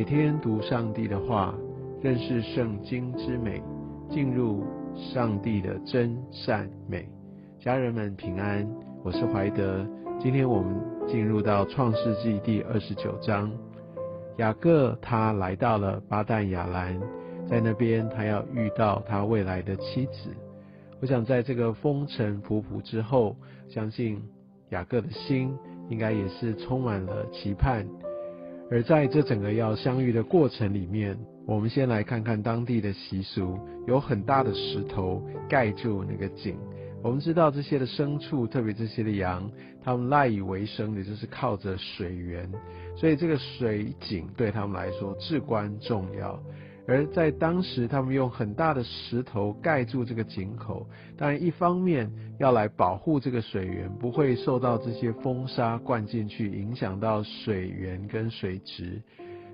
每天读上帝的话，认识圣经之美，进入上帝的真善美。家人们平安，我是怀德。今天我们进入到创世纪第二十九章。雅各他来到了巴旦亚兰，在那边他要遇到他未来的妻子。我想在这个风尘仆仆之后，相信雅各的心应该也是充满了期盼。而在这整个要相遇的过程里面，我们先来看看当地的习俗，有很大的石头盖住那个井。我们知道这些的牲畜，特别这些的羊，他们赖以为生的就是靠着水源，所以这个水井对他们来说至关重要。而在当时，他们用很大的石头盖住这个井口，当然一方面要来保护这个水源不会受到这些风沙灌进去，影响到水源跟水质；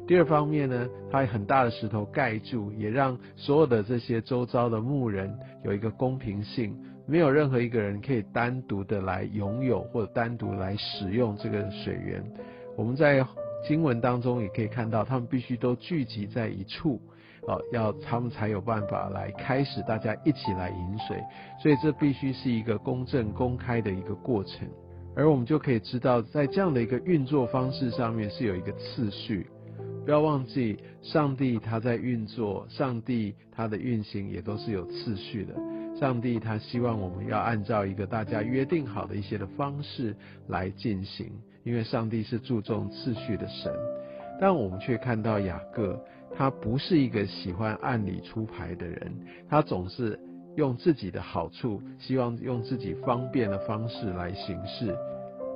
第二方面呢，它很大的石头盖住，也让所有的这些周遭的牧人有一个公平性，没有任何一个人可以单独的来拥有或者单独来使用这个水源。我们在经文当中也可以看到，他们必须都聚集在一处。哦，要他们才有办法来开始，大家一起来饮水，所以这必须是一个公正公开的一个过程。而我们就可以知道，在这样的一个运作方式上面是有一个次序。不要忘记，上帝他在运作，上帝他的运行也都是有次序的。上帝他希望我们要按照一个大家约定好的一些的方式来进行，因为上帝是注重次序的神。但我们却看到雅各。他不是一个喜欢按理出牌的人，他总是用自己的好处，希望用自己方便的方式来行事。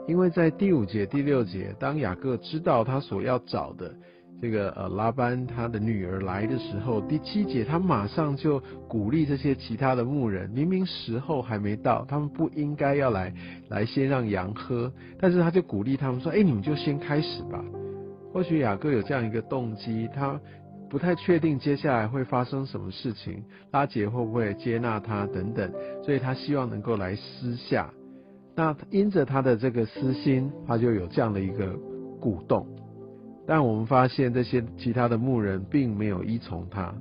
因为在第五节、第六节，当雅各知道他所要找的这个呃拉班他的女儿来的时候，第七节他马上就鼓励这些其他的牧人，明明时候还没到，他们不应该要来来先让羊喝，但是他就鼓励他们说：“哎，你们就先开始吧。”或许雅各有这样一个动机，他。不太确定接下来会发生什么事情，拉杰会不会接纳他等等，所以他希望能够来私下。那因着他的这个私心，他就有这样的一个鼓动。但我们发现这些其他的牧人并没有依从他。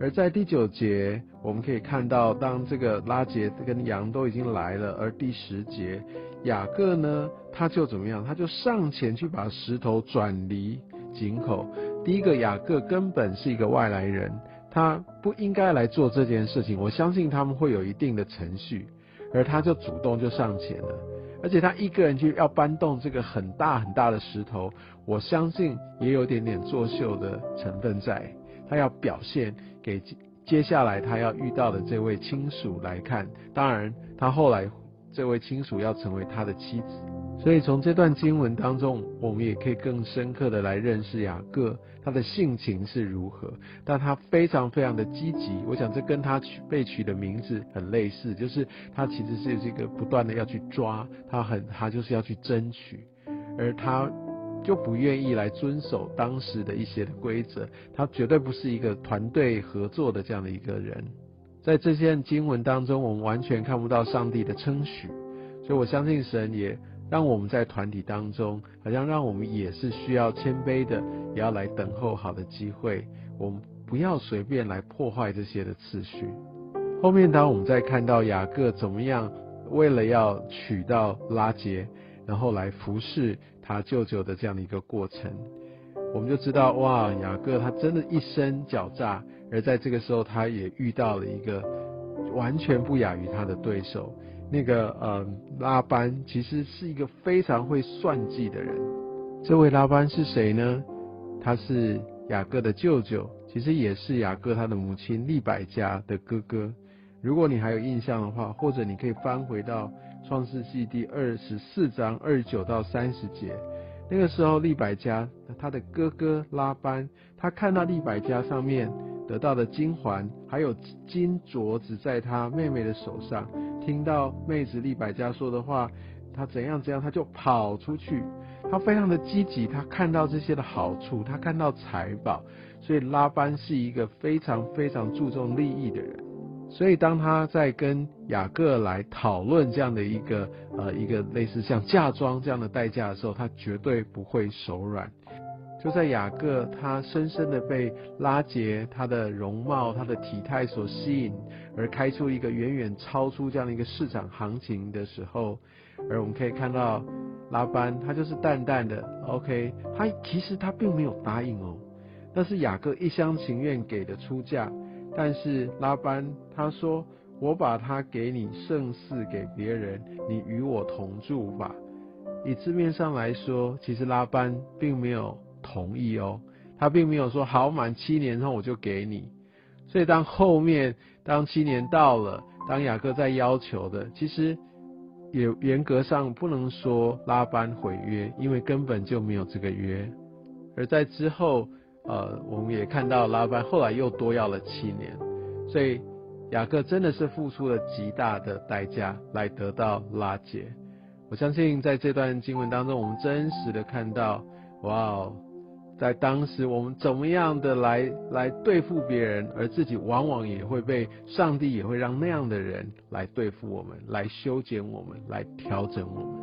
而在第九节，我们可以看到，当这个拉杰跟羊都已经来了，而第十节，雅各呢，他就怎么样？他就上前去把石头转离井口。第一个雅各根本是一个外来人，他不应该来做这件事情。我相信他们会有一定的程序，而他就主动就上前了，而且他一个人去要搬动这个很大很大的石头，我相信也有点点作秀的成分在。他要表现给接下来他要遇到的这位亲属来看，当然他后来这位亲属要成为他的妻子。所以从这段经文当中，我们也可以更深刻的来认识雅各他的性情是如何。但他非常非常的积极，我想这跟他取被取的名字很类似，就是他其实是这个不断的要去抓，他很他就是要去争取，而他就不愿意来遵守当时的一些的规则，他绝对不是一个团队合作的这样的一个人。在这些经文当中，我们完全看不到上帝的称许，所以我相信神也。让我们在团体当中，好像让我们也是需要谦卑的，也要来等候好的机会。我们不要随便来破坏这些的次序。后面当我们再看到雅各怎么样，为了要娶到拉杰，然后来服侍他舅舅的这样的一个过程，我们就知道哇，雅各他真的一身狡诈，而在这个时候他也遇到了一个完全不亚于他的对手。那个呃拉班其实是一个非常会算计的人。这位拉班是谁呢？他是雅各的舅舅，其实也是雅各他的母亲利百加的哥哥。如果你还有印象的话，或者你可以翻回到创世纪第二十四章二十九到三十节。那个时候利百加他的哥哥拉班，他看到利百加上面。得到的金环，还有金镯子在他妹妹的手上。听到妹子利百加说的话，他怎样怎样，他就跑出去。他非常的积极，他看到这些的好处，他看到财宝。所以拉班是一个非常非常注重利益的人。所以当他在跟雅各来讨论这样的一个呃一个类似像嫁妆这样的代价的时候，他绝对不会手软。就在雅各他深深的被拉结他的容貌、他的体态所吸引，而开出一个远远超出这样的一个市场行情的时候，而我们可以看到拉班他就是淡淡的 OK，他其实他并没有答应哦，那是雅各一厢情愿给的出价，但是拉班他说我把它给你，胜似给别人，你与我同住吧。以字面上来说，其实拉班并没有。同意哦，他并没有说好满七年后我就给你，所以当后面当七年到了，当雅各在要求的，其实也严格上不能说拉班毁约，因为根本就没有这个约。而在之后，呃，我们也看到拉班后来又多要了七年，所以雅各真的是付出了极大的代价来得到拉结。我相信在这段经文当中，我们真实的看到，哇哦！在当时，我们怎么样的来来对付别人，而自己往往也会被上帝也会让那样的人来对付我们，来修剪我们，来调整我们。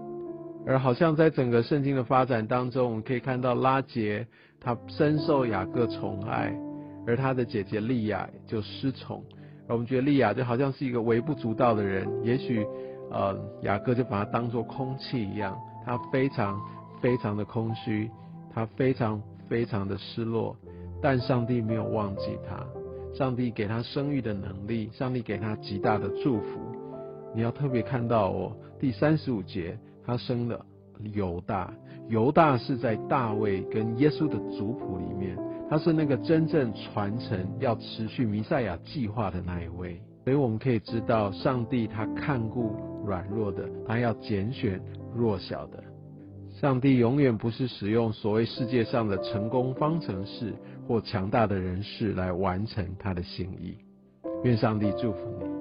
而好像在整个圣经的发展当中，我们可以看到拉杰他深受雅各宠爱，而他的姐姐利亚就失宠。而我们觉得利亚就好像是一个微不足道的人，也许呃雅各就把他当作空气一样，他非常非常的空虚，他非常。非常的失落，但上帝没有忘记他，上帝给他生育的能力，上帝给他极大的祝福。你要特别看到哦，第三十五节，他生了犹大，犹大是在大卫跟耶稣的族谱里面，他是那个真正传承要持续弥赛亚计划的那一位。所以我们可以知道，上帝他看顾软弱的，他要拣选弱小的。上帝永远不是使用所谓世界上的成功方程式或强大的人士来完成他的心意。愿上帝祝福你。